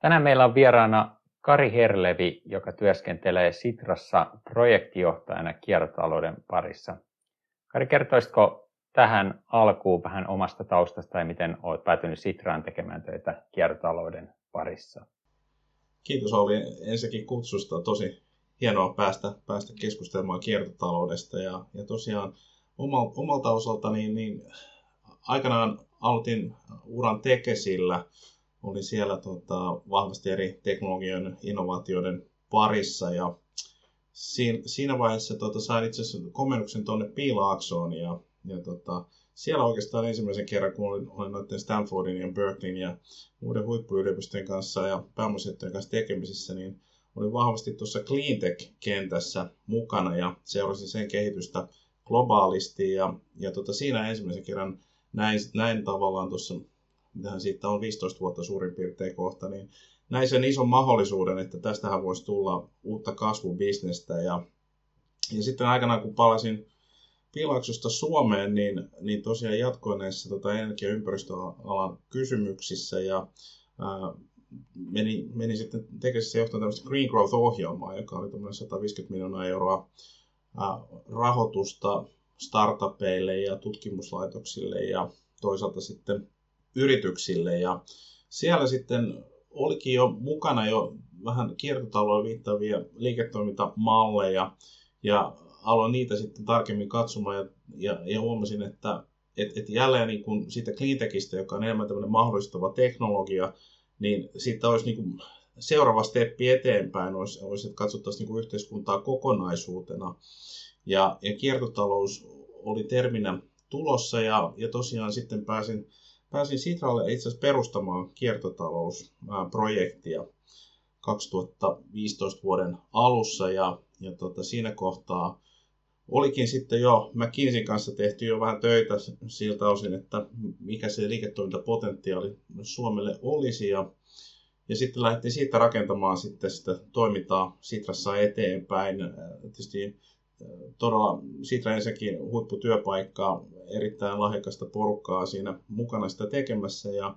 Tänään meillä on vieraana Kari Herlevi, joka työskentelee Sitrassa projektijohtajana kiertotalouden parissa. Kari, kertoisitko tähän alkuun vähän omasta taustasta ja miten olet päätynyt Sitraan tekemään töitä kiertotalouden parissa? Kiitos Olli ensinnäkin kutsusta. Tosi hienoa päästä, päästä keskustelemaan kiertotaloudesta. Ja, ja tosiaan omalta osaltani niin aikanaan aloitin uran tekesillä. Olin siellä tota, vahvasti eri teknologioiden innovaatioiden parissa ja siinä, vaiheessa tota, sain itse asiassa komennuksen tuonne Piilaaksoon ja, ja tota, siellä oikeastaan ensimmäisen kerran, kun olin, olin noiden Stanfordin ja Berkeleyn ja muiden huippuyliopistojen kanssa ja pääomasijoittajien kanssa tekemisissä, niin olin vahvasti tuossa cleantech-kentässä mukana ja seurasin sen kehitystä globaalisti. Ja, ja tota, siinä ensimmäisen kerran näin, näin tavallaan tuossa, siitä on 15 vuotta suurin piirtein kohta, niin näin sen ison mahdollisuuden, että tästähän voisi tulla uutta kasvubisnestä. Ja, ja sitten aikanaan, kun palasin Pilaksosta Suomeen, niin, niin tosiaan jatkoin näissä tota, energia- ja ympäristöalan kysymyksissä ja ää, meni, meni sitten tekesissä johtamaan tämmöistä Green Growth-ohjelmaa, joka oli tämmöinen 150 miljoonaa euroa ää, rahoitusta startupeille ja tutkimuslaitoksille ja toisaalta sitten yrityksille. Ja siellä sitten olikin jo mukana jo vähän kiertotalouden viittaavia liiketoimintamalleja ja aloin niitä sitten tarkemmin katsomaan ja, ja, ja huomasin, että et, et jälleen niin kuin siitä cleantechistä, joka on enemmän tämmöinen mahdollistava teknologia, niin siitä olisi niin kuin seuraava steppi eteenpäin, olisi, olisi että katsottaisiin niin yhteiskuntaa kokonaisuutena. Ja, ja kiertotalous oli terminä tulossa ja, ja tosiaan sitten pääsin, pääsin Sitralle itse asiassa perustamaan kiertotalousprojektia 2015 vuoden alussa ja, ja tota, siinä kohtaa olikin sitten jo McKinseyn kanssa tehty jo vähän töitä siltä osin, että mikä se liiketoimintapotentiaali Suomelle olisi ja, ja sitten lähdettiin siitä rakentamaan sitten sitä toimintaa Sitrassa eteenpäin. Tietysti todella Sitra ensinnäkin huipputyöpaikkaa, erittäin lahjakasta porukkaa siinä mukana sitä tekemässä ja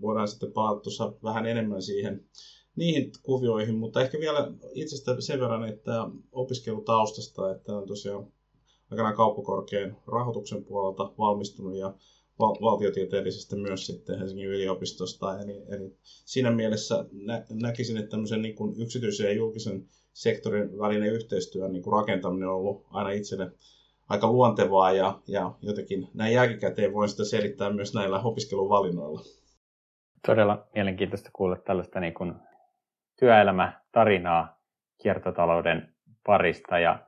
voidaan sitten palata tuossa vähän enemmän siihen niihin kuvioihin, mutta ehkä vielä itsestä sen verran, että opiskelutaustasta, että on tosiaan aikanaan kauppakorkean rahoituksen puolelta valmistunut ja val- valtiotieteellisestä myös sitten Helsingin yliopistosta. Eli, eli siinä mielessä nä- näkisin, että tämmöisen niin kuin yksityisen ja julkisen sektorin välinen yhteistyön niin kuin rakentaminen on ollut aina itselle aika luontevaa ja, ja jotenkin näin jälkikäteen voin sitä selittää myös näillä opiskeluvalinnoilla. Todella mielenkiintoista kuulla tällaista niin kuin työelämätarinaa kiertotalouden parista ja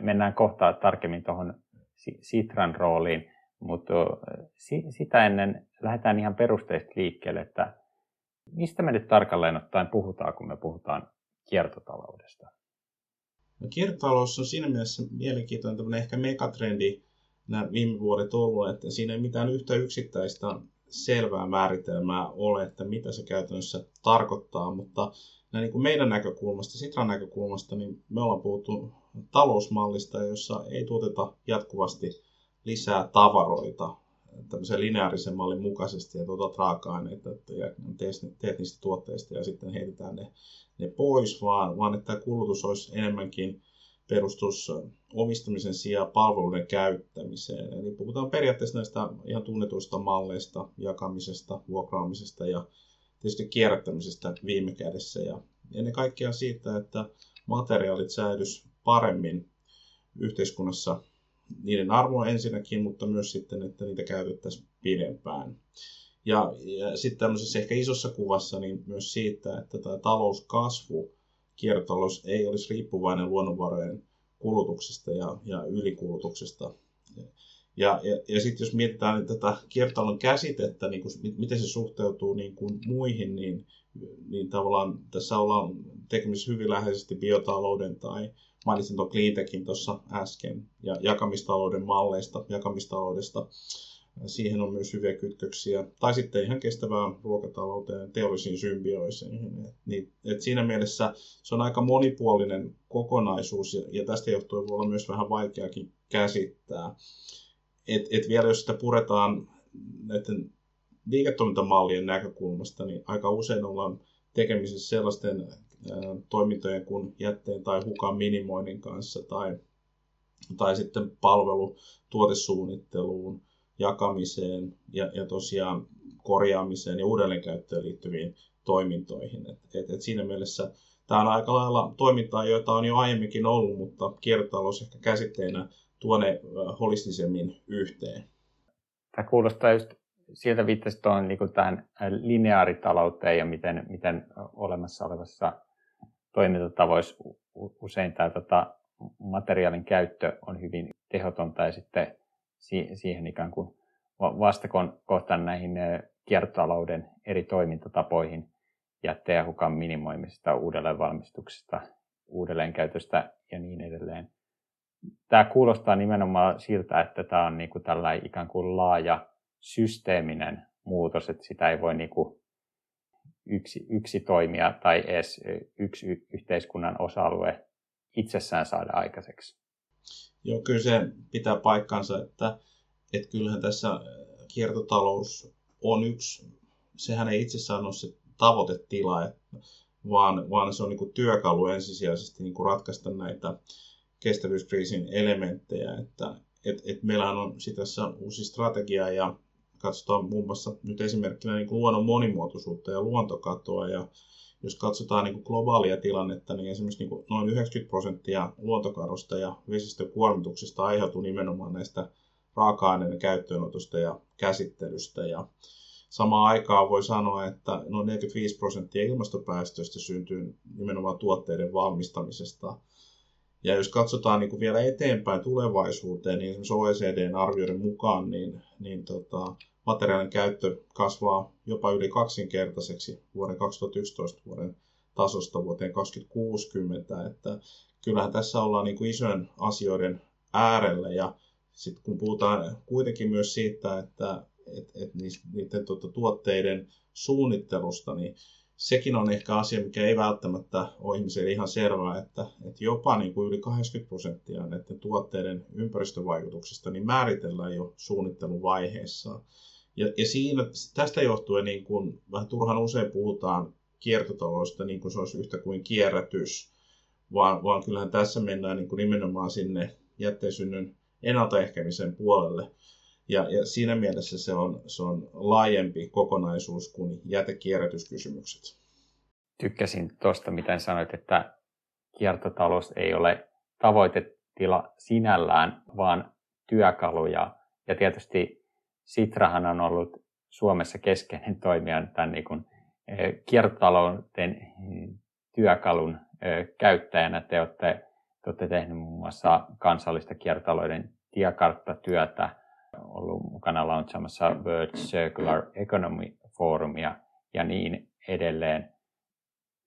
mennään kohta tarkemmin tuohon Sitran rooliin, mutta sitä ennen lähdetään ihan perusteista liikkeelle, että mistä me nyt tarkalleen ottaen puhutaan, kun me puhutaan kiertotaloudesta? No, kiertotalous on siinä mielessä mielenkiintoinen ehkä megatrendi nämä viime vuodet ollut, että siinä ei mitään yhtä yksittäistä selvää määritelmää ole, että mitä se käytännössä tarkoittaa, mutta näin niin kuin meidän näkökulmasta, Sitran näkökulmasta, niin me ollaan puhuttu talousmallista, jossa ei tuoteta jatkuvasti lisää tavaroita tämmöisen lineaarisen mallin mukaisesti ja tuota raaka-aineita ja teet niistä tuotteista ja sitten heitetään ne, ne pois, vaan, vaan että kulutus olisi enemmänkin perustus omistamisen sijaan palveluiden käyttämiseen. Eli puhutaan periaatteessa näistä ihan tunnetuista malleista, jakamisesta, vuokraamisesta ja tietysti kierrättämisestä viime kädessä. Ja ennen kaikkea siitä, että materiaalit säilys paremmin yhteiskunnassa niiden arvo ensinnäkin, mutta myös sitten, että niitä käytettäisiin pidempään. Ja, ja sitten tämmöisessä ehkä isossa kuvassa niin myös siitä, että tämä talouskasvu, kiertotalous ei olisi riippuvainen luonnonvarojen kulutuksesta ja, ja ylikulutuksesta. Ja, ja, ja sitten jos mietitään tätä kiertotalouden käsitettä, niin kun, miten se suhteutuu niin kuin muihin, niin, niin tavallaan tässä ollaan tekemisissä hyvin läheisesti biotalouden tai mainitsin tuon cleantechin tuossa äsken ja jakamistalouden malleista, jakamistaloudesta. Siihen on myös hyviä kytköksiä. Tai sitten ihan kestävään ruokatalouteen, teollisiin symbioiseihin. Et, niin, et siinä mielessä se on aika monipuolinen kokonaisuus ja, ja tästä johtuen voi olla myös vähän vaikeakin käsittää. Et, et vielä jos sitä puretaan näiden liiketoimintamallien näkökulmasta, niin aika usein ollaan tekemisissä sellaisten toimintojen kuin jätteen tai hukan minimoinnin kanssa tai, tai sitten palvelu tuotesuunnitteluun, jakamiseen ja, ja tosiaan korjaamiseen ja uudelleenkäyttöön liittyviin toimintoihin. Et, et, et siinä mielessä tämä on aika lailla toimintaa, joita on jo aiemminkin ollut, mutta kiertotalous ehkä käsitteenä tuo ne holistisemmin yhteen. Tämä kuulostaa just sieltä viittasit tuon niin lineaaritalouteen ja miten, miten olemassa olevassa toimintatavoissa usein tämä tota, materiaalin käyttö on hyvin tehotonta ja sitten siihen ikään kuin vastakohtaan näihin kiertotalouden eri toimintatapoihin jätteen hukan minimoimisesta, uudelleenvalmistuksesta, uudelleenkäytöstä ja niin edelleen. Tämä kuulostaa nimenomaan siltä, että tämä on niin kuin tällainen ikään kuin laaja systeeminen muutos, että sitä ei voi niin kuin yksi, yksi toimija tai edes yksi yhteiskunnan osa-alue itsessään saada aikaiseksi. Joo, kyllä se pitää paikkansa, että, että kyllähän tässä kiertotalous on yksi, sehän ei itsessään ole se tavoitetila, vaan, vaan se on niin työkalu ensisijaisesti niin ratkaista näitä kestävyyskriisin elementtejä. Että, et, et meillähän on tässä uusi strategia ja katsotaan muun muassa nyt esimerkkinä niin kuin luonnon monimuotoisuutta ja luontokatoa. Ja jos katsotaan niin kuin globaalia tilannetta, niin esimerkiksi niin kuin noin 90 prosenttia luontokadosta ja vesistökuormituksesta aiheutuu nimenomaan näistä raaka-aineiden käyttöönotosta ja käsittelystä. Ja samaan aikaan voi sanoa, että noin 45 prosenttia ilmastopäästöistä syntyy nimenomaan tuotteiden valmistamisesta. Ja jos katsotaan niin kuin vielä eteenpäin tulevaisuuteen, niin esimerkiksi OECDn arvioiden mukaan, niin, niin tota, materiaalin käyttö kasvaa jopa yli kaksinkertaiseksi vuoden 2011 vuoden tasosta vuoteen 2060. Että kyllähän tässä ollaan niin kuin isojen asioiden äärellä ja sitten kun puhutaan kuitenkin myös siitä, että et, et niiden tuota, tuotteiden suunnittelusta, niin sekin on ehkä asia, mikä ei välttämättä ole ihmiselle ihan selvää, että, että jopa niin kuin yli 80 prosenttia näiden tuotteiden ympäristövaikutuksista niin määritellään jo suunnitteluvaiheessa. Ja, ja siinä, tästä johtuen niin kuin, vähän turhan usein puhutaan kiertotaloudesta niin kuin se olisi yhtä kuin kierrätys, vaan, vaan kyllähän tässä mennään niin kuin nimenomaan sinne jätteensynnyn ennaltaehkämisen puolelle. Ja, ja siinä mielessä se on, se on laajempi kokonaisuus kuin jätekierrätyskysymykset. Tykkäsin tuosta, miten sanoit, että kiertotalous ei ole tavoitetila sinällään, vaan työkaluja. Ja tietysti Sitrahan on ollut Suomessa keskeinen toimija tämän niin kuin, eh, kiertotalouden työkalun eh, käyttäjänä. Te olette, te olette tehneet muun muassa kansallista kiertotalouden tiekarttatyötä, ollut mukana launchamassa World Circular Economy Forumia ja niin edelleen.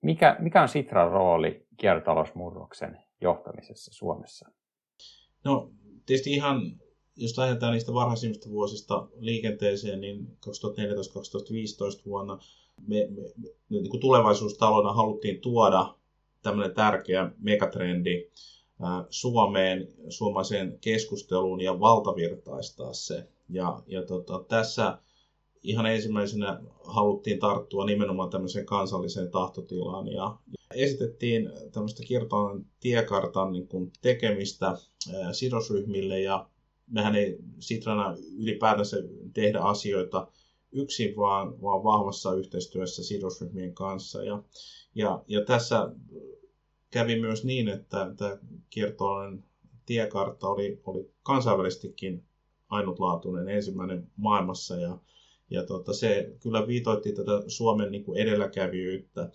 Mikä, mikä on Sitran rooli kiertotalousmurroksen johtamisessa Suomessa? No tietysti ihan, jos lähdetään niistä varhaisimmista vuosista liikenteeseen, niin 2014-2015 vuonna me, me, me niin kuin tulevaisuustalona haluttiin tuoda tämmöinen tärkeä megatrendi, Suomeen, suomalaiseen keskusteluun ja valtavirtaistaa se. Ja, ja tota, tässä ihan ensimmäisenä haluttiin tarttua nimenomaan tämmöiseen kansalliseen tahtotilaan ja esitettiin tämmöistä kiertoalan tiekartan niin kuin tekemistä sidosryhmille ja mehän ei Sitrana ylipäätänsä tehdä asioita yksin, vaan, vaan vahvassa yhteistyössä sidosryhmien kanssa. Ja, ja, ja tässä kävi myös niin, että tämä kiertoalan tiekartta oli, oli kansainvälisestikin ainutlaatuinen ensimmäinen maailmassa ja, ja tota, se kyllä viitoitti tätä Suomen niin kuin edelläkävijyyttä,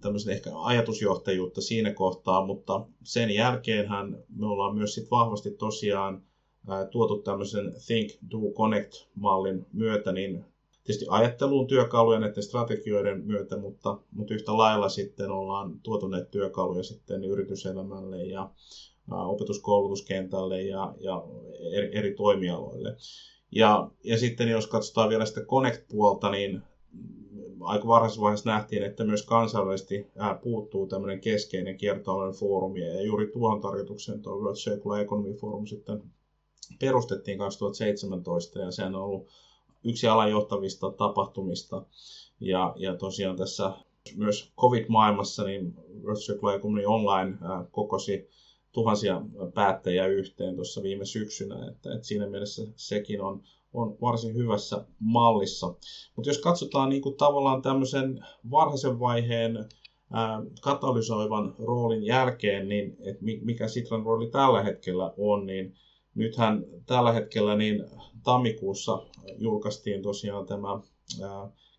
tämmöisen ehkä ajatusjohtajuutta siinä kohtaa, mutta sen jälkeenhän me ollaan myös sit vahvasti tosiaan tuotu tämmöisen Think, Do, Connect-mallin myötä niin tietysti ajatteluun työkaluja näiden strategioiden myötä, mutta, mutta yhtä lailla sitten ollaan tuotu näitä työkaluja sitten yrityselämälle ja opetuskoulutuskentälle ja, ja eri, eri toimialoille. Ja, ja sitten jos katsotaan vielä sitä Connect-puolta, niin aika varhaisessa vaiheessa nähtiin, että myös kansainvälisesti puuttuu tämmöinen keskeinen kiertotalouden foorumi, ja juuri tuohon tarkoitukseen tuo World Circular Economy Forum sitten perustettiin 2017, ja sehän on ollut yksi alan johtavista tapahtumista. Ja, ja tosiaan tässä Myös COVID-maailmassa niin World Circular Economy Online kokosi tuhansia päättäjiä yhteen tuossa viime syksynä, että, että siinä mielessä sekin on, on varsin hyvässä mallissa. Mutta jos katsotaan niin kuin tavallaan tämmöisen varhaisen vaiheen ää, katalysoivan roolin jälkeen, niin että mikä Sitran rooli tällä hetkellä on, niin nythän tällä hetkellä niin tammikuussa julkaistiin tosiaan tämä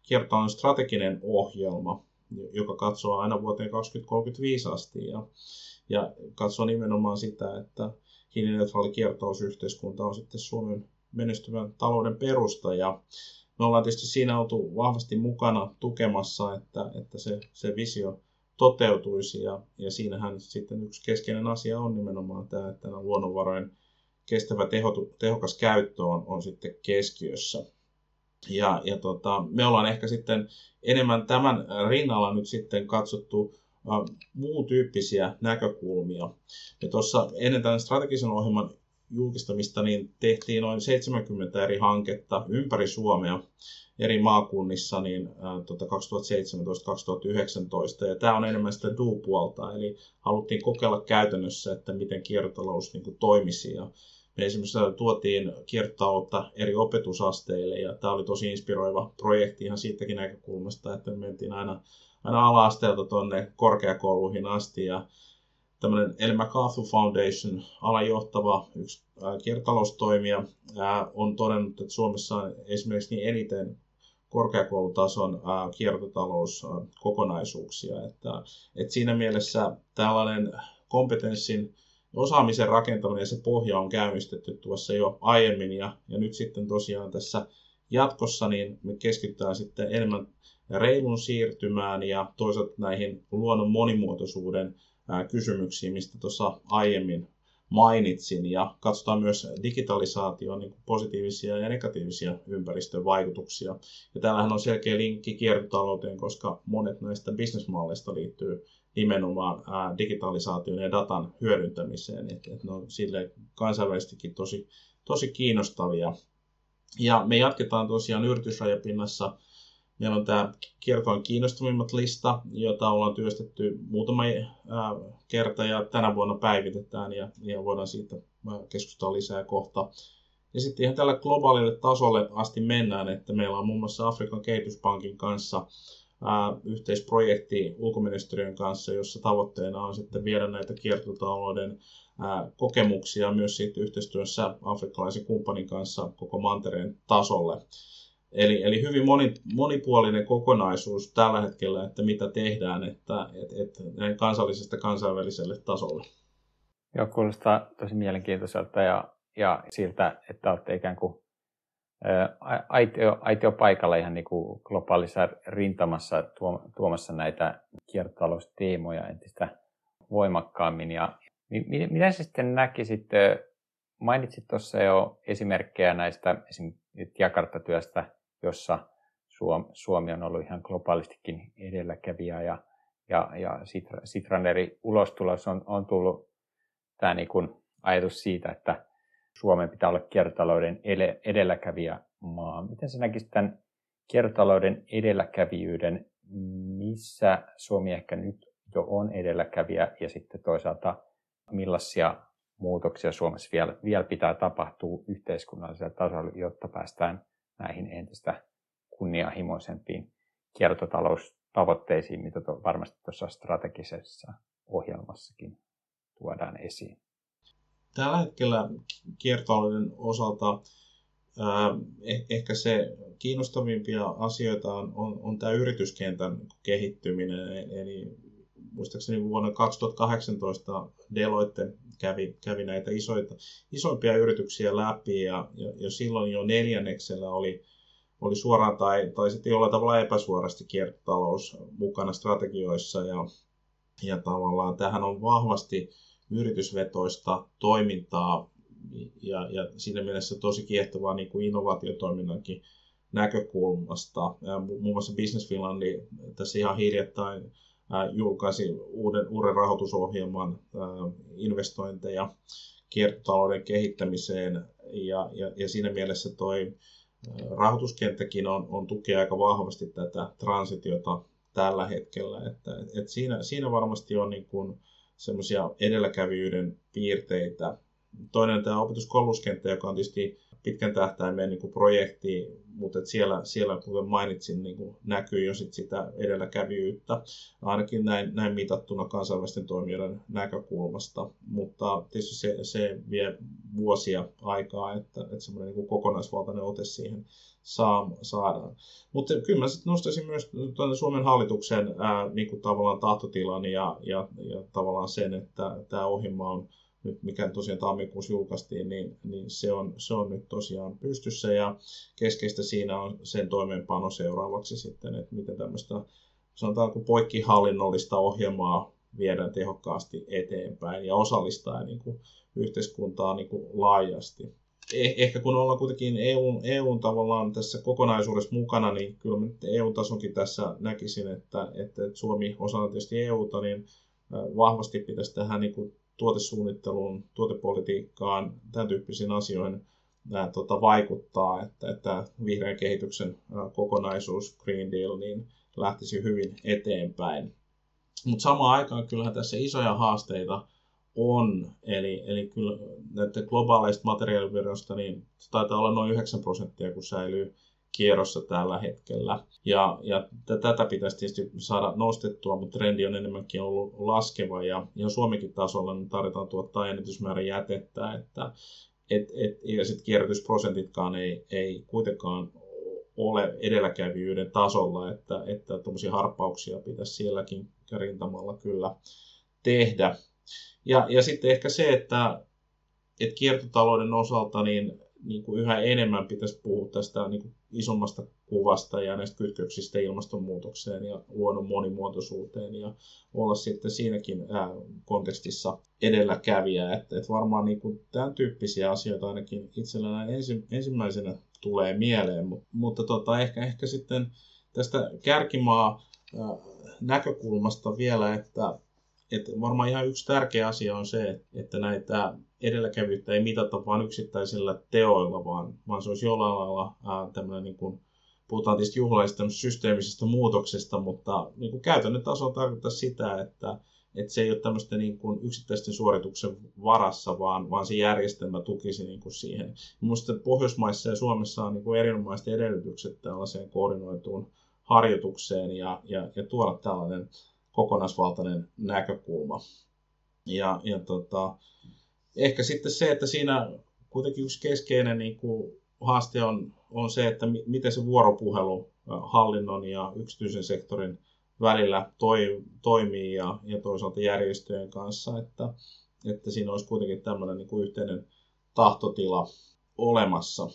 kiertotalouden strateginen ohjelma, joka katsoo aina vuoteen 2035 asti ja, ja katsoo nimenomaan sitä, että hiilineutraali kiertotalousyhteiskunta on sitten Suomen menestyvän talouden perusta. Ja me ollaan tietysti siinä oltu vahvasti mukana tukemassa, että, että se, se visio toteutuisi. Ja, ja siinähän sitten yksi keskeinen asia on nimenomaan tämä, että luonnonvarojen kestävä teho, tehokas käyttö on, on sitten keskiössä. Ja, ja tota, me ollaan ehkä sitten enemmän tämän rinnalla nyt sitten katsottu uh, muun tyyppisiä näkökulmia. Ja tuossa ennen tämän strategisen ohjelman julkistamista niin tehtiin noin 70 eri hanketta ympäri Suomea eri maakunnissa niin, ää, tota 2017-2019. Ja tämä on enemmän sitä do-puolta, eli haluttiin kokeilla käytännössä, että miten kiertotalous niin toimisi. Ja me esimerkiksi tuotiin kiertotaloutta eri opetusasteille ja tämä oli tosi inspiroiva projekti ihan siitäkin näkökulmasta, että me mentiin aina, aina ala-asteelta tuonne korkeakouluihin asti ja tämmöinen El MacArthur Foundation, alan johtava yksi kiertotaloustoimija, on todennut, että Suomessa on esimerkiksi niin eniten korkeakoulutason kiertotalouskokonaisuuksia. Että, että siinä mielessä tällainen kompetenssin osaamisen rakentaminen ja se pohja on käynnistetty tuossa jo aiemmin ja, ja nyt sitten tosiaan tässä jatkossa niin me keskitytään sitten enemmän reilun siirtymään ja toisaalta näihin luonnon monimuotoisuuden kysymyksiin, mistä tuossa aiemmin mainitsin. Ja katsotaan myös digitalisaation niin positiivisia ja negatiivisia ympäristövaikutuksia. Ja täällähän on selkeä linkki kiertotalouteen, koska monet näistä bisnesmalleista liittyy nimenomaan digitalisaation ja datan hyödyntämiseen. Että et ne on sille kansainvälisestikin tosi, tosi kiinnostavia. Ja me jatketaan tosiaan yritysrajapinnassa Meillä on tämä kiertoon kiinnostavimmat lista, jota ollaan työstetty muutama kerta ja tänä vuonna päivitetään ja, ja voidaan siitä keskustella lisää kohta. Ja sitten ihan tällä globaalille tasolle asti mennään, että meillä on muun muassa Afrikan kehityspankin kanssa ää, yhteisprojekti ulkoministeriön kanssa, jossa tavoitteena on sitten viedä näitä kiertotalouden kokemuksia myös siitä yhteistyössä afrikkalaisen kumppanin kanssa koko mantereen tasolle. Eli, eli hyvin moni, monipuolinen kokonaisuus tällä hetkellä, että mitä tehdään että, että, että näin kansallisesta kansainväliselle tasolle. Joo, kuulostaa tosi mielenkiintoiselta ja, ja siltä, että olette ikään kuin aitio, aitio paikalla ihan niin kuin globaalissa rintamassa tuomassa näitä kiertotalousteemoja entistä voimakkaammin. Ja mitä se sitten näkisit, mainitsit tuossa jo esimerkkejä näistä esimerkiksi Jakarta-työstä, jossa Suomi on ollut ihan globaalistikin edelläkävijä ja, ja, ja Sitran eri ulostulos on, on tullut tämä niin kuin ajatus siitä, että Suomen pitää olla kiertotalouden edelläkävijä maa. Miten sä näkisit tämän kiertotalouden edelläkävijyyden, missä Suomi ehkä nyt jo on edelläkävijä ja sitten toisaalta millaisia muutoksia Suomessa vielä, vielä pitää tapahtua yhteiskunnallisella tasolla, jotta päästään näihin entistä kunnianhimoisempiin kiertotaloustavoitteisiin, mitä to, varmasti tuossa strategisessa ohjelmassakin tuodaan esiin. Tällä hetkellä kiertotalouden osalta eh, ehkä se kiinnostavimpia asioita on, on, on tämä yrityskentän kehittyminen. Eli muistaakseni vuonna 2018 Deloitte kävi, kävi näitä isoita, isoimpia yrityksiä läpi ja, ja, ja silloin jo neljänneksellä oli, oli suoraan tai, tai sitten jollain tavalla epäsuorasti kiertotalous mukana strategioissa ja, ja tavallaan tähän on vahvasti yritysvetoista toimintaa ja, ja siinä mielessä tosi kiehtovaa niin kuin innovaatiotoiminnankin näkökulmasta. Muun muassa Business Finlandi tässä ihan hiljattain julkaisi uuden, uuden rahoitusohjelman investointeja kiertotalouden kehittämiseen ja, ja, ja siinä mielessä toi rahoituskenttäkin on, on tukea aika vahvasti tätä transitiota tällä hetkellä. Että, et siinä, siinä varmasti on niin kuin semmoisia edelläkävijyyden piirteitä. Toinen on tämä opetuskoulutuskenttä, joka on tietysti pitkän tähtäimen niin kuin projekti, mutta siellä, siellä, kuten mainitsin, niin kuin näkyy jo sit sitä edelläkävijyyttä, ainakin näin, näin mitattuna kansainvälisten toimijoiden näkökulmasta. Mutta tietysti se, se vie vuosia aikaa, että, että semmoinen niin kokonaisvaltainen ote siihen saa, saadaan. Mutta kyllä mä sitten nostaisin myös Suomen hallituksen ää, niin kuin tavallaan tahtotilan ja, ja, ja tavallaan sen, että tämä ohjelma on nyt mikä tosiaan tammikuussa julkaistiin, niin, niin se, on, se on nyt tosiaan pystyssä ja keskeistä siinä on sen toimeenpano seuraavaksi sitten, että miten tämmöistä sanotaanko poikkihallinnollista ohjelmaa viedään tehokkaasti eteenpäin ja osallistaa niin kuin yhteiskuntaa niin kuin laajasti. Eh, ehkä kun ollaan kuitenkin EUn, EUn tavallaan tässä kokonaisuudessa mukana, niin kyllä EU-tasonkin tässä näkisin, että, että Suomi osana tietysti EUta, niin vahvasti pitäisi tähän niin kuin tuotesuunnitteluun, tuotepolitiikkaan, tämän tyyppisiin asioihin nämä, tota, vaikuttaa, että, että vihreän kehityksen kokonaisuus, Green Deal, niin lähtisi hyvin eteenpäin. Mutta samaan aikaan kyllähän tässä isoja haasteita on, eli, eli kyllä näiden globaaleista materiaalivirroista niin taitaa olla noin 9 prosenttia, kun säilyy kierrossa tällä hetkellä. Ja, ja tätä pitäisi tietysti saada nostettua, mutta trendi on enemmänkin ollut laskeva ja, ja Suomikin tasolla niin tarvitaan tuottaa ennätysmäärä jätettä, että et, et, ja sitten kierrätysprosentitkaan ei, ei kuitenkaan ole edelläkävijyyden tasolla, että, että harppauksia pitäisi sielläkin rintamalla kyllä tehdä. Ja, ja sitten ehkä se, että, että kiertotalouden osalta niin niin kuin yhä enemmän pitäisi puhua tästä niin kuin isommasta kuvasta ja näistä kytköksistä ilmastonmuutokseen ja luonnon monimuotoisuuteen ja olla sitten siinäkin ää, kontekstissa edelläkävijä. Että, että varmaan niin kuin tämän tyyppisiä asioita ainakin itsellä ensi, ensimmäisenä tulee mieleen, mutta, mutta tota, ehkä, ehkä sitten tästä kärkimaa ää, näkökulmasta vielä, että, että varmaan ihan yksi tärkeä asia on se, että näitä edelläkävyyttä ei mitata vain yksittäisillä teoilla, vaan, vaan se olisi jollain lailla tämmöinen, niin kuin, puhutaan tietysti juhlaisesta systeemisestä muutoksesta, mutta niin kuin käytännön tasolla tarkoittaa sitä, että, että se ei ole tämmöistä niin kuin yksittäisten suorituksen varassa, vaan, vaan se järjestelmä tukisi niin kuin siihen. Minusta Pohjoismaissa ja Suomessa on niin kuin erinomaiset edellytykset tällaiseen koordinoituun harjoitukseen ja, ja, ja tuoda tällainen kokonaisvaltainen näkökulma. Ja, ja tota, ehkä sitten se, että siinä kuitenkin yksi keskeinen niin kuin, haaste on, on se, että mi- miten se vuoropuhelu hallinnon ja yksityisen sektorin välillä toi, toimii ja, ja toisaalta järjestöjen kanssa, että, että siinä olisi kuitenkin tämmöinen niin kuin yhteinen tahtotila olemassa.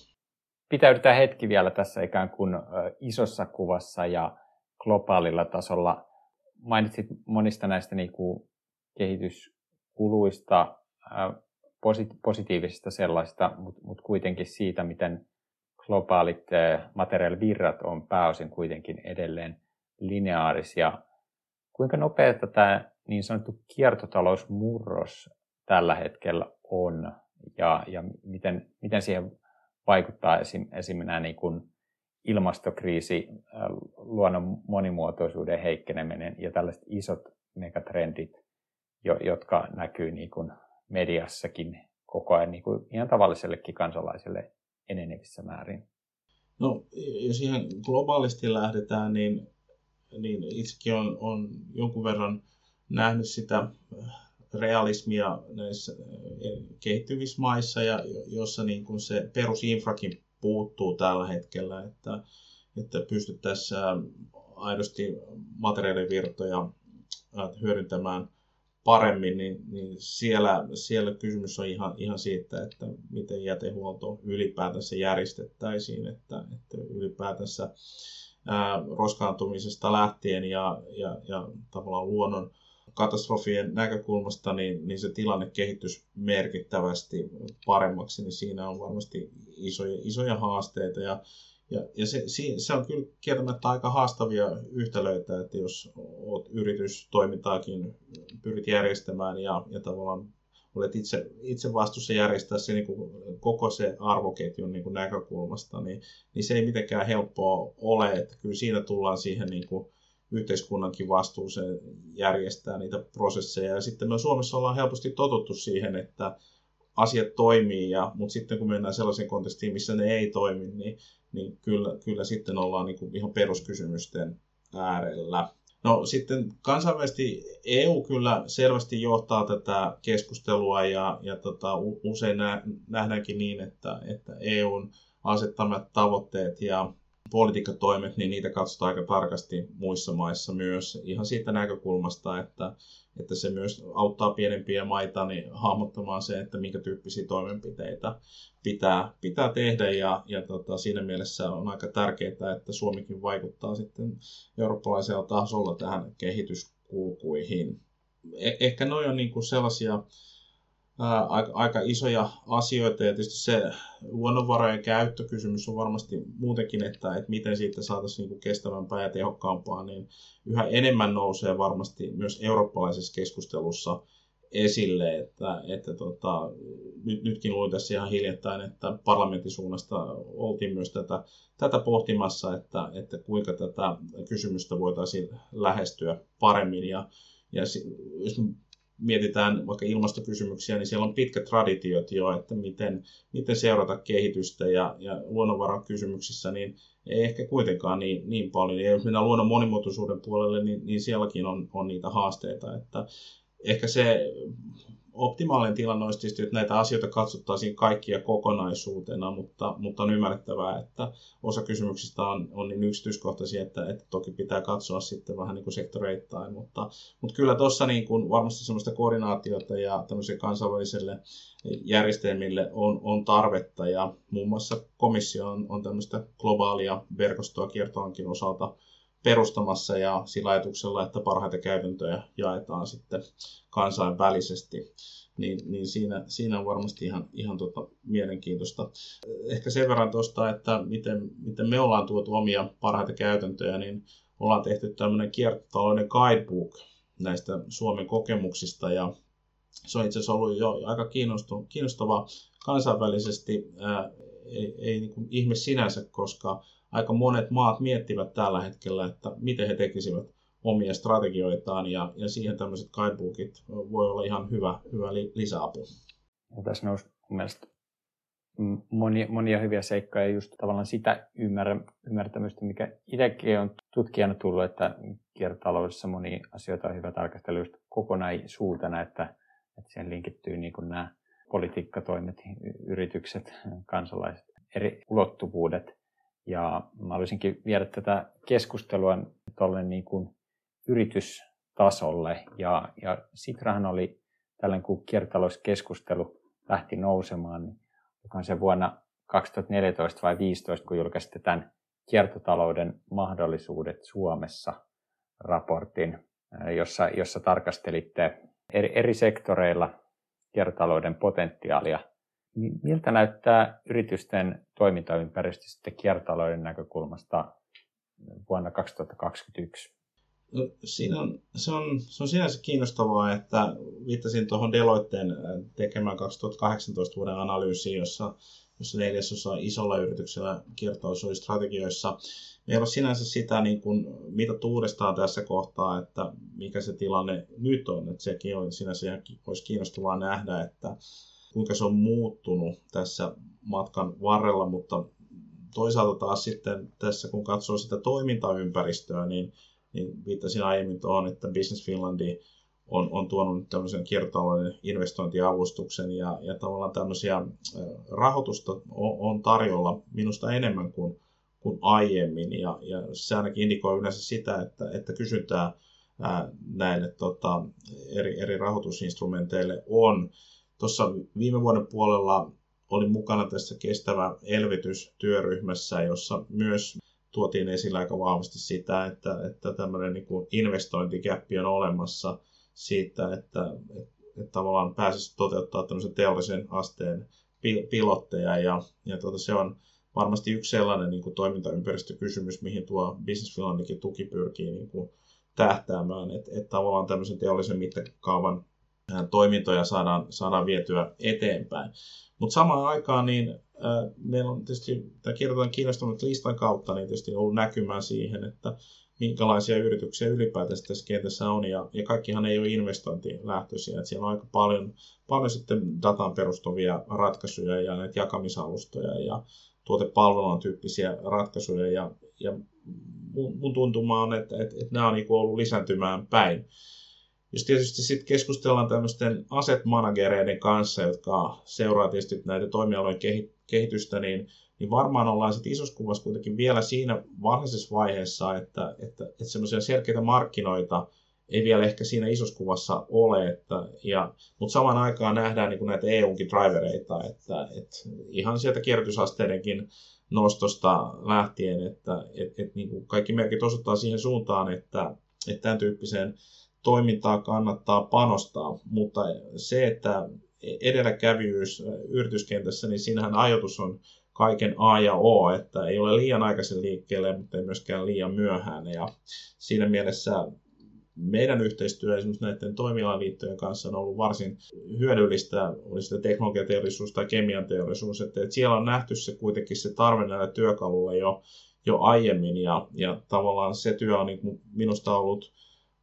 Pitäydytään hetki vielä tässä ikään kuin isossa kuvassa ja globaalilla tasolla. Mainitsit monista näistä niin kuin kehityskuluista positiivisista sellaista, mutta mut kuitenkin siitä, miten globaalit materiaalivirrat on pääosin kuitenkin edelleen lineaarisia. Kuinka nopeata tämä niin sanottu kiertotalousmurros tällä hetkellä on ja, ja miten, miten siihen vaikuttaa esim, esim. nämä niin kuin ilmastokriisi, luonnon monimuotoisuuden heikkeneminen ja tällaiset isot megatrendit, jotka näkyy niin kuin mediassakin koko ajan niin kuin ihan tavallisellekin kansalaiselle enenevissä määrin? No, jos ihan globaalisti lähdetään, niin, niin itsekin on, on jonkun verran nähnyt sitä realismia näissä eh, kehittyvissä maissa, ja jossa niin kuin se perusinfrakin puuttuu tällä hetkellä, että, että pystyttäisiin aidosti materiaalivirtoja hyödyntämään paremmin, niin, niin siellä, siellä kysymys on ihan, ihan siitä, että miten jätehuolto ylipäätänsä järjestettäisiin, että, että ylipäätänsä ää, roskaantumisesta lähtien ja, ja, ja tavallaan luonnon katastrofien näkökulmasta, niin, niin se tilanne kehitys merkittävästi paremmaksi, niin siinä on varmasti isoja, isoja haasteita. Ja ja, ja se, se on kyllä kieltämättä aika haastavia yhtälöitä, että jos olet yritystoimintaakin pyrit järjestämään ja, ja tavallaan olet itse, itse vastuussa järjestää se niin kuin koko se arvoketjun niin kuin näkökulmasta, niin, niin se ei mitenkään helppoa ole, että kyllä siinä tullaan siihen niin kuin yhteiskunnankin vastuuseen järjestää niitä prosesseja. Ja sitten me Suomessa ollaan helposti totuttu siihen, että asiat toimii, ja, mutta sitten kun mennään sellaiseen kontekstiin, missä ne ei toimi, niin, niin kyllä, kyllä sitten ollaan niin kuin ihan peruskysymysten äärellä. No sitten kansainvälisesti EU kyllä selvästi johtaa tätä keskustelua ja, ja tota, usein nähdäänkin niin, että, että EUn asettamat tavoitteet ja politiikkatoimet, niin niitä katsotaan aika tarkasti muissa maissa myös ihan siitä näkökulmasta, että, että se myös auttaa pienempiä maita niin hahmottamaan se, että minkä tyyppisiä toimenpiteitä pitää, pitää tehdä ja, ja tota, siinä mielessä on aika tärkeää, että Suomikin vaikuttaa sitten eurooppalaisella tasolla tähän kehityskulkuihin. Eh- ehkä noin on niin kuin sellaisia ää, aika, aika isoja asioita. Ja tietysti se luonnonvarojen käyttökysymys on varmasti muutenkin, että, että miten siitä saataisiin niin kestävämpää ja tehokkaampaa, niin yhä enemmän nousee varmasti myös eurooppalaisessa keskustelussa esille, että, että tota, nyt, nytkin luin tässä ihan hiljattain, että parlamentin suunnasta oltiin myös tätä, tätä pohtimassa, että, että kuinka tätä kysymystä voitaisiin lähestyä paremmin. Ja ja jos mietitään vaikka ilmastokysymyksiä, niin siellä on pitkät traditiot jo, että miten, miten seurata kehitystä ja, ja luonnonvarakysymyksissä, niin ei ehkä kuitenkaan niin, niin paljon. Ja jos mennään luonnon monimuotoisuuden puolelle, niin, niin sielläkin on, on niitä haasteita. Että ehkä se optimaalinen tilanne olisi tietysti, että näitä asioita katsottaisiin kaikkia kokonaisuutena, mutta, mutta on ymmärrettävää, että osa kysymyksistä on, on niin yksityiskohtaisia, että, että toki pitää katsoa sitten vähän niin kuin sektoreittain, mutta, mutta kyllä tuossa niin kuin varmasti sellaista koordinaatiota ja tämmöisille kansainvälisille järjestelmille on, on tarvetta ja muun muassa komissio on, on tämmöistä globaalia verkostoa kiertohankin osalta perustamassa ja sillä ajatuksella, että parhaita käytäntöjä jaetaan sitten kansainvälisesti. Niin, niin siinä, siinä on varmasti ihan, ihan tota mielenkiintoista. Ehkä sen verran tuosta, että miten, miten me ollaan tuotu omia parhaita käytäntöjä, niin ollaan tehty tämmöinen kiertotalouden guidebook näistä Suomen kokemuksista ja se on itse asiassa ollut jo aika kiinnostava kansainvälisesti. Ää, ei, ei niin kuin ihme sinänsä, koska aika monet maat miettivät tällä hetkellä, että miten he tekisivät omia strategioitaan ja, ja siihen tämmöiset guidebookit voi olla ihan hyvä, hyvä lisäapu. Ja tässä nousi mun mielestä monia, hyviä seikkoja ja just tavallaan sitä ymmärrä, ymmärtämystä, mikä itsekin on tutkijana tullut, että kiertotaloudessa monia asioita on hyvä tarkastella just kokonaisuutena, että, että siihen linkittyy niin kuin nämä politiikkatoimet, yritykset, kansalaiset, eri ulottuvuudet. Ja mä haluaisinkin viedä tätä keskustelua tuolle niin kuin yritystasolle. Ja, ja Sitrahan oli tällainen, kun kiertotalouskeskustelu lähti nousemaan, niin joka on se vuonna 2014 vai 2015, kun julkaisitte tämän kiertotalouden mahdollisuudet Suomessa raportin, jossa, jossa tarkastelitte eri, eri sektoreilla kiertotalouden potentiaalia Miltä näyttää yritysten toimintaympäristö sitten kiertotalouden näkökulmasta vuonna 2021? No, siinä on, se, on, se on sinänsä kiinnostavaa, että viittasin tuohon Deloitteen äh, tekemään 2018 vuoden analyysiin, jossa, jossa neljäsosa isolla yrityksellä kiertotalous oli strategioissa. Meillä on sinänsä sitä niin kuin, mitattu uudestaan tässä kohtaa, että mikä se tilanne nyt on. Että sekin on sinänsä ihan, olisi kiinnostavaa nähdä, että kuinka se on muuttunut tässä matkan varrella, mutta toisaalta taas sitten tässä kun katsoo sitä toimintaympäristöä, niin, niin viittasin aiemmin tuohon, että Business Finlandi on, on tuonut tämmöisen kiertotalouden investointiavustuksen ja, ja tavallaan tämmöisiä rahoitusta on, on tarjolla minusta enemmän kuin, kuin aiemmin ja, ja se ainakin indikoi yleensä sitä, että, että kysyntää ää, näille tota, eri, eri rahoitusinstrumenteille on. Tuossa viime vuoden puolella olin mukana tässä kestävä elvytystyöryhmässä, jossa myös tuotiin esille aika vahvasti sitä, että, että tämmöinen niin investointikäppi on olemassa siitä, että, että, että tavallaan pääsisi toteuttaa tämmöisen teollisen asteen pilotteja. Ja, ja tuota, se on varmasti yksi sellainen niin kuin toimintaympäristökysymys, mihin tuo Business Finlandikin tuki pyrkii niin kuin tähtäämään, että, että tavallaan tämmöisen teollisen mittakaavan toimintoja saadaan, saadaan vietyä eteenpäin. Mutta samaan aikaan niin äh, meillä on tietysti tämä kirjoitetaan kiinnostunut listan kautta niin tietysti ollut näkymään siihen, että, minkälaisia yrityksiä ylipäätänsä tässä kentässä on. Ja, ja kaikkihan ei ole investointilähtöisiä. Että siellä on aika paljon, paljon sitten datan perustuvia ratkaisuja ja näitä jakamisalustoja ja tuotepalvelun tyyppisiä ratkaisuja. Ja, ja mun, mun tuntuma on, että, että, että nämä on niin ollut lisääntymään päin. Jos tietysti sitten keskustellaan tämmöisten asset managereiden kanssa, jotka seuraa tietysti näitä toimialojen kehitystä, niin niin varmaan ollaan sitten isossa kuvassa kuitenkin vielä siinä varhaisessa vaiheessa, että, että, että semmoisia selkeitä markkinoita ei vielä ehkä siinä isossa kuvassa ole, että, ja, mutta samaan aikaan nähdään niin kuin näitä EUnkin drivereita, että, että ihan sieltä kierrätysasteidenkin nostosta lähtien, että että että niin kuin kaikki merkit osoittaa siihen suuntaan, että, että tämän tyyppiseen toimintaan kannattaa panostaa, mutta se, että edelläkävijyys yrityskentässä, niin siinähän ajatus on kaiken A ja O, että ei ole liian aikaisin liikkeelle, mutta ei myöskään liian myöhään. Ja siinä mielessä meidän yhteistyö esimerkiksi näiden toimialaliittojen kanssa on ollut varsin hyödyllistä, oli sitten teknologiateollisuus tai kemian teollisuus, että, että siellä on nähty se kuitenkin se tarve näille työkaluille jo, jo aiemmin ja, ja tavallaan se työ on niin minusta ollut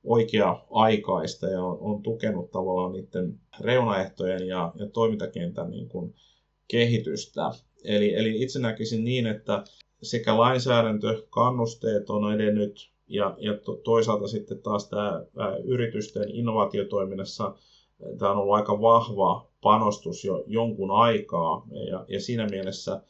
oikea-aikaista ja on, on tukenut tavallaan niiden reunaehtojen ja, ja toimintakentän niin kuin kehitystä. Eli, eli itse näkisin niin, että sekä lainsäädäntö, kannusteet on edennyt ja, ja to, toisaalta sitten taas tämä yritysten innovaatiotoiminnassa tämä on ollut aika vahva panostus jo jonkun aikaa ja, ja siinä mielessä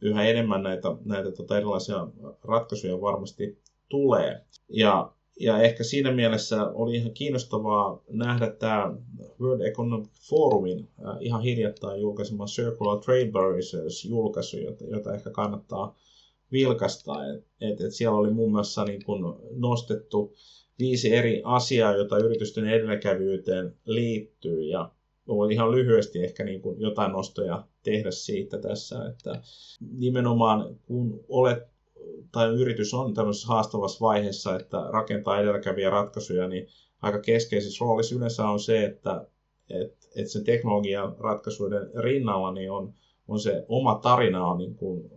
yhä enemmän näitä, näitä tota erilaisia ratkaisuja varmasti tulee. Ja ja ehkä siinä mielessä oli ihan kiinnostavaa nähdä tämä World Economic Forumin ihan hiljattain julkaisema Circular Trade Barriers julkaisu, jota, jota ehkä kannattaa vilkasta. Et, et, et siellä oli muun muassa niin kun nostettu viisi eri asiaa, joita yritysten edelläkävyyteen liittyy. Ja voin ihan lyhyesti ehkä niin kuin jotain nostoja tehdä siitä tässä, että nimenomaan kun olet tai yritys on tämmöisessä haastavassa vaiheessa, että rakentaa edelläkäviä ratkaisuja, niin aika keskeisessä roolissa yleensä on se, että, että, että sen teknologian ratkaisuiden rinnalla niin on, on se oma tarina on niin kuin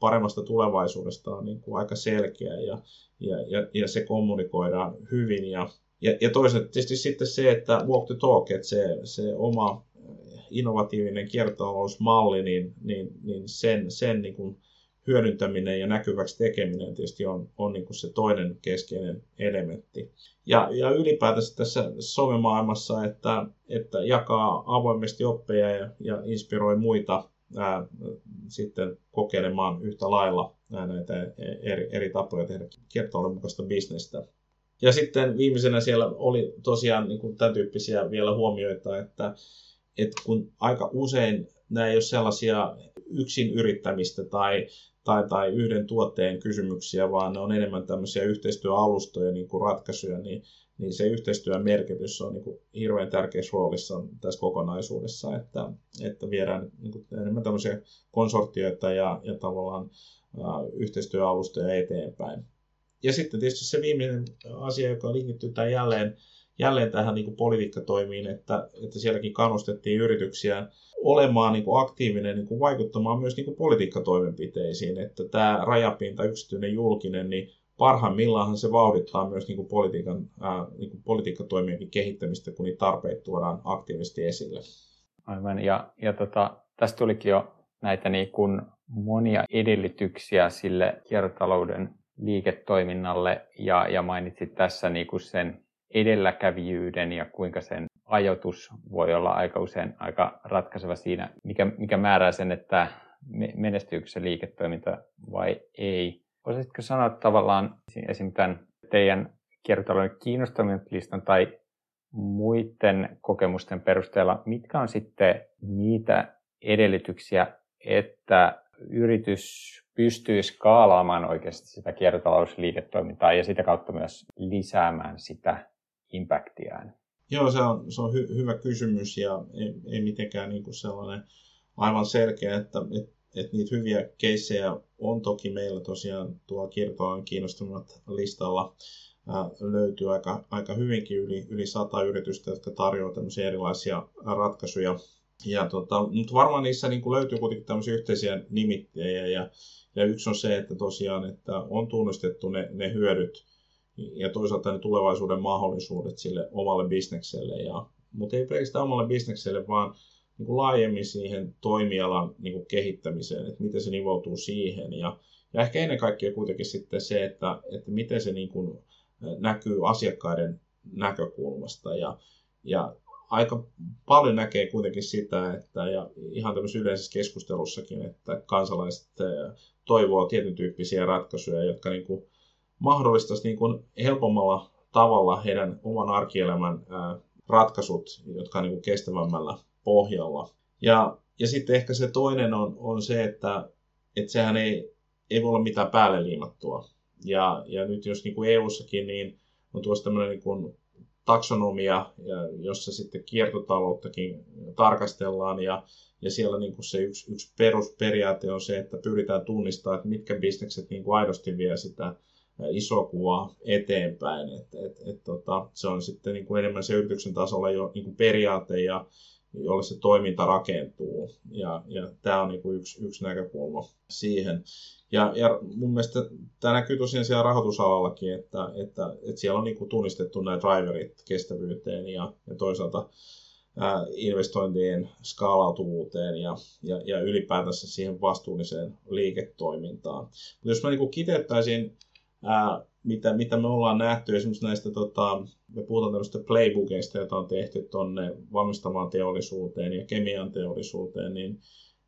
paremmasta tulevaisuudesta on niin kuin aika selkeä ja, ja, ja, ja se kommunikoidaan hyvin. Ja, ja, ja toisaalta tietysti sitten se, että walk the talk, että se, se oma innovatiivinen kiertotalousmalli, niin, niin, niin sen, sen niin kuin hyödyntäminen ja näkyväksi tekeminen tietysti on, on niin kuin se toinen keskeinen elementti. Ja, ja ylipäätänsä tässä somemaailmassa, että, että jakaa avoimesti oppeja ja, ja inspiroi muita ää, sitten kokeilemaan yhtä lailla ää, näitä eri, eri tapoja tehdä kiertotalouden mukaista bisnestä. Ja sitten viimeisenä siellä oli tosiaan niin kuin tämän tyyppisiä vielä huomioita, että, että kun aika usein nämä ei ole sellaisia yksin yrittämistä tai tai, tai yhden tuotteen kysymyksiä, vaan ne on enemmän tämmöisiä yhteistyöalustoja, niin kuin ratkaisuja, niin, niin se yhteistyön merkitys on niin kuin hirveän tärkeässä roolissa tässä kokonaisuudessa, että, että viedään niin kuin enemmän tämmöisiä konsortioita ja, ja tavallaan ä, yhteistyöalustoja eteenpäin. Ja sitten tietysti se viimeinen asia, joka linkittyy tämän jälleen, jälleen tähän niin politiikkatoimiin, että, että sielläkin kannustettiin yrityksiä olemaan niin kuin aktiivinen, niin kuin vaikuttamaan myös niin kuin politiikkatoimenpiteisiin, että tämä rajapinta yksityinen julkinen, niin parhaimmillaan se vauhdittaa myös niin kuin politiikan, ää, niin kuin politiikkatoimienkin kehittämistä, kun niitä tarpeita tuodaan aktiivisesti esille. Aivan, ja, ja tota, tästä tulikin jo näitä niin kuin monia edellytyksiä sille kiertotalouden liiketoiminnalle, ja, ja mainitsit tässä niin kuin sen edelläkävijyyden ja kuinka sen ajoitus voi olla aika usein aika ratkaiseva siinä, mikä, mikä määrää sen, että menestyykö se liiketoiminta vai ei. Voisitko sanoa tavallaan esim. tämän teidän kiertotalouden kiinnostavuuslistan tai muiden kokemusten perusteella, mitkä on sitten niitä edellytyksiä, että yritys pystyy skaalaamaan oikeasti sitä kiertotalousliiketoimintaa ja sitä kautta myös lisäämään sitä impactiaan? Joo, se on, se on hy, hyvä kysymys ja ei, ei mitenkään niin kuin sellainen aivan selkeä, että et, et niitä hyviä keissejä on toki meillä tosiaan tuolla kiertoalan kiinnostuneet listalla ää, löytyy aika, aika hyvinkin yli, yli sata yritystä, jotka tarjoavat tämmöisiä erilaisia ratkaisuja. Ja tota, mutta varmaan niissä niin kuin löytyy kuitenkin tämmöisiä yhteisiä nimittäjiä ja, ja yksi on se, että tosiaan, että on tunnistettu ne, ne hyödyt ja toisaalta ne tulevaisuuden mahdollisuudet sille omalle bisnekselle. Ja, mutta ei pelkästään omalle bisnekselle, vaan niin kuin laajemmin siihen toimialan niin kuin kehittämiseen, että miten se nivoutuu siihen. Ja, ja ehkä ennen kaikkea kuitenkin sitten se, että, että miten se niin kuin näkyy asiakkaiden näkökulmasta. Ja, ja aika paljon näkee kuitenkin sitä, että ja ihan tämmöisessä yleisessä keskustelussakin, että kansalaiset toivoo tietyn tyyppisiä ratkaisuja, jotka niin kuin mahdollistaisi niin kuin helpommalla tavalla heidän oman arkielämän ratkaisut, jotka on niin kuin kestävämmällä pohjalla. Ja, ja sitten ehkä se toinen on, on se, että, että sehän ei, ei voi olla mitään päälle liimattua. Ja, ja nyt jos niin kuin EU-sakin, niin on tuossa tämmöinen niin kuin taksonomia, jossa sitten kiertotalouttakin tarkastellaan ja, ja siellä niin kuin se yksi, yksi perusperiaate on se, että pyritään tunnistamaan, että mitkä bisnekset niin kuin aidosti vie sitä iso kuva eteenpäin. Et, et, et, tota, se on sitten niin kuin enemmän se yrityksen tasolla jo niin kuin periaate, ja, jolle se toiminta rakentuu. Ja, ja tämä on niin kuin yksi, yksi näkökulma siihen. Ja, ja mun mielestä tämä näkyy tosiaan siellä rahoitusalallakin, että, että, että siellä on niin kuin tunnistettu nämä driverit kestävyyteen ja, ja toisaalta ää, investointien skaalautuvuuteen ja, ja, ja ylipäätänsä siihen vastuulliseen liiketoimintaan. Mutta jos mä niin kiteyttäisin ää, mitä, mitä me ollaan nähty esimerkiksi näistä, tota, me puhutaan tämmöistä playbookeista, joita on tehty tuonne valmistamaan teollisuuteen ja kemian teollisuuteen, niin,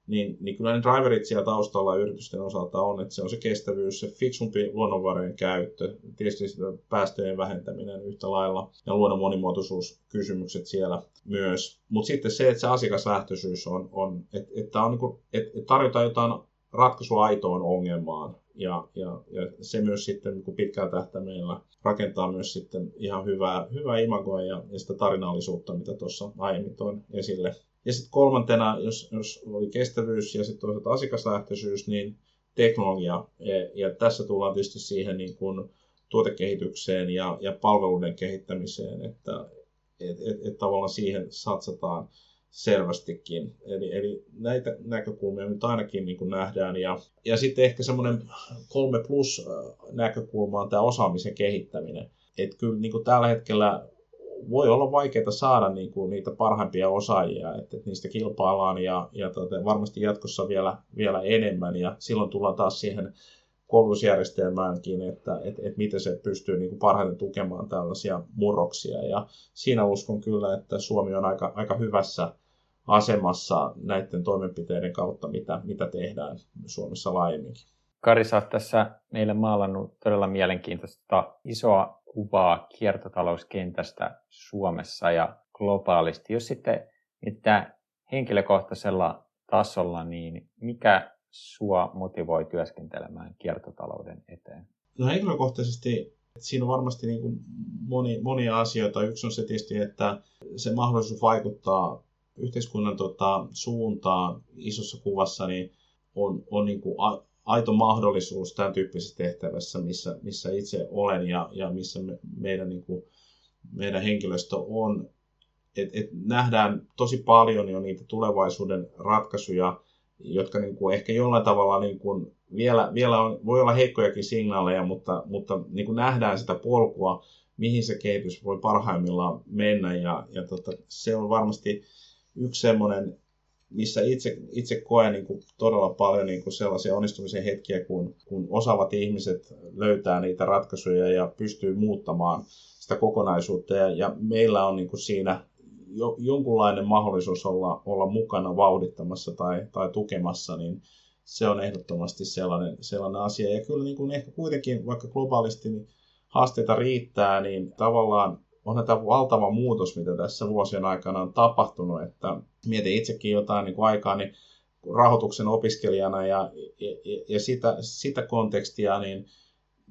niin, niin kyllä ne driverit siellä taustalla yritysten osalta on, että se on se kestävyys, se fiksumpi luonnonvarojen käyttö, tietysti sitä päästöjen vähentäminen yhtä lailla ja luonnon monimuotoisuuskysymykset siellä myös. Mutta sitten se, että se asiakaslähtöisyys on, on että, että, on niin että tarjotaan jotain ratkaisua aitoon ongelmaan, ja, ja, ja se myös sitten niin pitkään tähtäimellä rakentaa myös sitten ihan hyvää, hyvää imagoa ja, ja sitä tarinallisuutta, mitä tuossa aiemmin toin esille. Ja sitten kolmantena, jos, jos oli kestävyys ja sitten toisaalta asiakaslähtöisyys, niin teknologia. Ja, ja tässä tullaan tietysti siihen niin kuin tuotekehitykseen ja, ja palveluiden kehittämiseen, että et, et, et tavallaan siihen satsataan selvästikin. Eli, eli näitä näkökulmia nyt ainakin niin kuin nähdään. Ja, ja sitten ehkä semmoinen kolme plus äh, näkökulma on tämä osaamisen kehittäminen. Että kyllä niin kuin tällä hetkellä voi olla vaikeaa saada niin kuin niitä parhaimpia osaajia, että, niistä kilpaillaan ja, ja tota, varmasti jatkossa vielä, vielä enemmän. Ja silloin tullaan taas siihen koulutusjärjestelmäänkin, että, että, että miten se pystyy niin kuin parhaiten tukemaan tällaisia murroksia. Ja siinä uskon kyllä, että Suomi on aika, aika hyvässä asemassa näiden toimenpiteiden kautta, mitä, mitä tehdään Suomessa laajemminkin. Kari, sä oot tässä meille maalannut todella mielenkiintoista isoa kuvaa kiertotalouskentästä Suomessa ja globaalisti. Jos sitten mitä henkilökohtaisella tasolla, niin mikä sua motivoi työskentelemään kiertotalouden eteen? No henkilökohtaisesti siinä on varmasti niin kuin moni, monia asioita. Yksi on se tietysti, että se mahdollisuus vaikuttaa yhteiskunnan tota, suuntaa isossa kuvassa niin on, on niin kuin a, aito mahdollisuus tämän tyyppisessä tehtävässä, missä, missä itse olen ja, ja missä me, meidän, niin kuin, meidän henkilöstö on. Et, et nähdään tosi paljon jo niitä tulevaisuuden ratkaisuja, jotka niin kuin ehkä jollain tavalla niin kuin vielä, vielä on, voi olla heikkojakin signaaleja, mutta, mutta niin kuin nähdään sitä polkua, mihin se kehitys voi parhaimmillaan mennä. Ja, ja tota, se on varmasti yksi semmoinen, missä itse, itse koen niin kuin todella paljon niin kuin sellaisia onnistumisen hetkiä, kun, kun osaavat ihmiset löytää niitä ratkaisuja ja pystyy muuttamaan sitä kokonaisuutta. Ja, ja meillä on niin kuin siinä jo, jonkunlainen mahdollisuus olla, olla mukana vauhdittamassa tai, tai tukemassa, niin se on ehdottomasti sellainen, sellainen asia. Ja kyllä niin kuin ehkä kuitenkin, vaikka globaalisti niin haasteita riittää, niin tavallaan onhan tämä valtava muutos, mitä tässä vuosien aikana on tapahtunut, että mietin itsekin jotain niin kuin aikaa, niin rahoituksen opiskelijana ja, ja, ja sitä, sitä kontekstia, niin,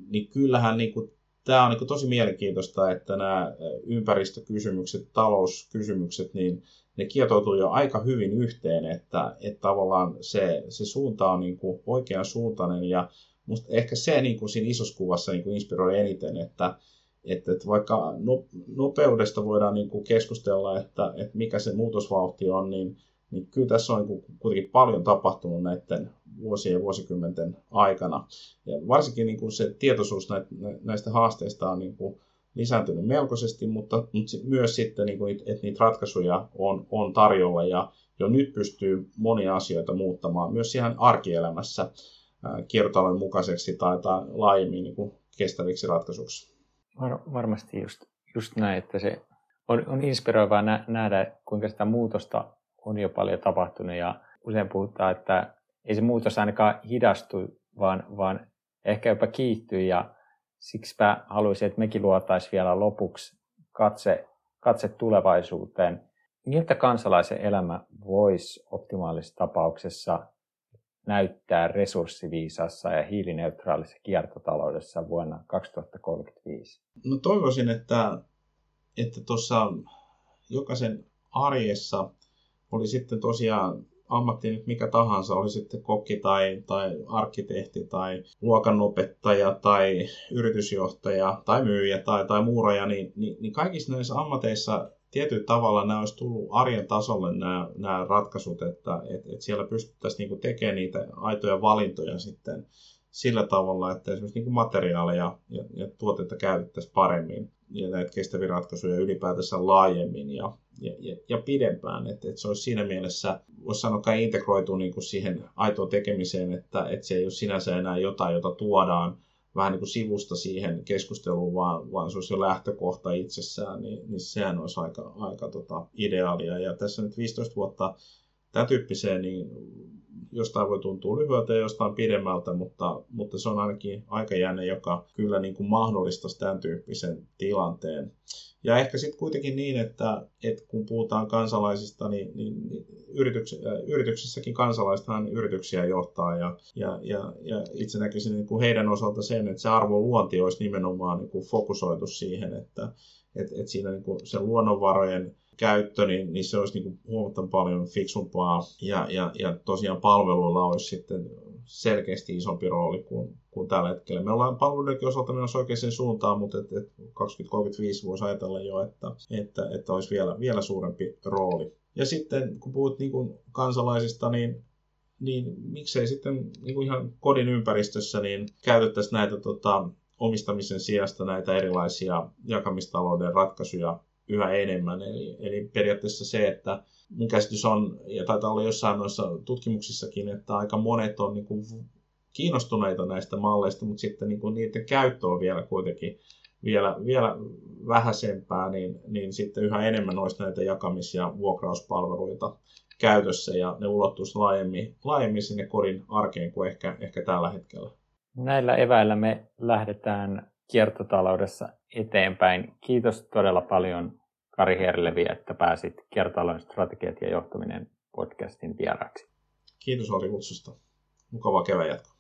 niin kyllähän niin kuin, tämä on niin kuin tosi mielenkiintoista, että nämä ympäristökysymykset, talouskysymykset, niin ne kietoutuu jo aika hyvin yhteen, että, että tavallaan se, se suunta on niin kuin oikean suuntainen ja musta ehkä se niin kuin siinä isossa kuvassa niin kuin inspiroi eniten, että, että, että vaikka no, nopeudesta voidaan niin kuin keskustella, että, että mikä se muutosvauhti on, niin, niin kyllä tässä on niin kuitenkin paljon tapahtunut näiden vuosien ja vuosikymmenten aikana. Ja varsinkin niin kuin se tietoisuus näistä haasteista on niin kuin lisääntynyt melkoisesti, mutta, myös sitten, niin kuin, että niitä ratkaisuja on, on tarjolla ja jo nyt pystyy monia asioita muuttamaan myös ihan arkielämässä kiertotalouden mukaiseksi tai, tai laajemmin niin kuin kestäviksi ratkaisuksi. Var, varmasti just, just näin, että se on, on inspiroivaa nä, nähdä, kuinka sitä muutosta on jo paljon tapahtunut ja usein puhutaan, että ei se muutos ainakaan hidastu, vaan, vaan ehkä jopa kiihtyy ja siksipä haluaisin, että mekin luotaisiin vielä lopuksi katse, katse tulevaisuuteen. Miltä kansalaisen elämä voisi optimaalisessa tapauksessa näyttää resurssiviisassa ja hiilineutraalissa kiertotaloudessa vuonna 2035? No toivoisin, että että tuossa jokaisen arjessa oli sitten tosiaan ammatti nyt mikä tahansa, oli sitten kokki tai, tai arkkitehti tai luokanopettaja tai yritysjohtaja tai myyjä tai, tai muuraja, niin, niin, niin kaikissa näissä ammateissa tietyllä tavalla nämä olisi tullut arjen tasolle nämä, nämä ratkaisut, että että että siellä pystyttäisiin niin tekemään niitä aitoja valintoja sitten sillä tavalla, että esimerkiksi niin materiaaleja ja, ja tuotteita käytettäisiin paremmin ja näitä kestäviä ratkaisuja ylipäätänsä laajemmin ja, ja, ja, ja pidempään. Että, että se olisi siinä mielessä, voisi sanoa, integroitu niin kuin siihen aitoon tekemiseen, että, että se ei ole sinänsä enää jotain, jota tuodaan vähän niin kuin sivusta siihen keskusteluun, vaan, vaan se olisi jo lähtökohta itsessään, niin, niin sehän olisi aika, aika tota, ideaalia. Ja tässä nyt 15 vuotta tämän tyyppiseen, niin jostain voi tuntua lyhyeltä ja jostain pidemmältä, mutta, mutta se on ainakin aikajänne, joka kyllä niin kuin mahdollistaisi tämän tyyppisen tilanteen. Ja ehkä sitten kuitenkin niin, että, että kun puhutaan kansalaisista, niin, niin, niin yrityks, yrityksissäkin kansalaistahan yrityksiä johtaa ja, ja, ja, ja itse näkisin niin kuin heidän osalta sen, että se arvon luonti olisi nimenomaan niin kuin fokusoitu siihen, että, että, että siinä niin kuin se luonnonvarojen käyttö, niin, niin se olisi niin kuin huomattavan paljon fiksumpaa ja, ja, ja tosiaan palveluilla olisi sitten selkeästi isompi rooli kuin, kuin tällä hetkellä. Me ollaan palveluidenkin osalta menossa oikeaan suuntaan, mutta et, et 2035 voisi ajatella jo, että, että, että olisi vielä, vielä suurempi rooli. Ja sitten kun puhut niin kuin kansalaisista, niin niin miksei sitten niin kuin ihan kodin ympäristössä niin käytettäisiin näitä tota, omistamisen sijasta näitä erilaisia jakamistalouden ratkaisuja yhä enemmän. Eli, eli periaatteessa se, että mun käsitys on, ja taitaa olla jossain noissa tutkimuksissakin, että aika monet on niin kuin kiinnostuneita näistä malleista, mutta sitten niin kuin niiden käyttö on vielä kuitenkin vielä, vielä vähäisempää, niin, niin sitten yhä enemmän olisi näitä jakamis- ja vuokrauspalveluita käytössä ja ne ulottuisi laajemmin, laajemmin sinne kodin arkeen kuin ehkä, ehkä tällä hetkellä. Näillä eväillä me lähdetään kiertotaloudessa eteenpäin. Kiitos todella paljon Kari Herlevi, että pääsit Kiertotalouden strategiat ja johtaminen podcastin vieraksi. Kiitos Oli kutsusta. Mukavaa kevään jatkoa.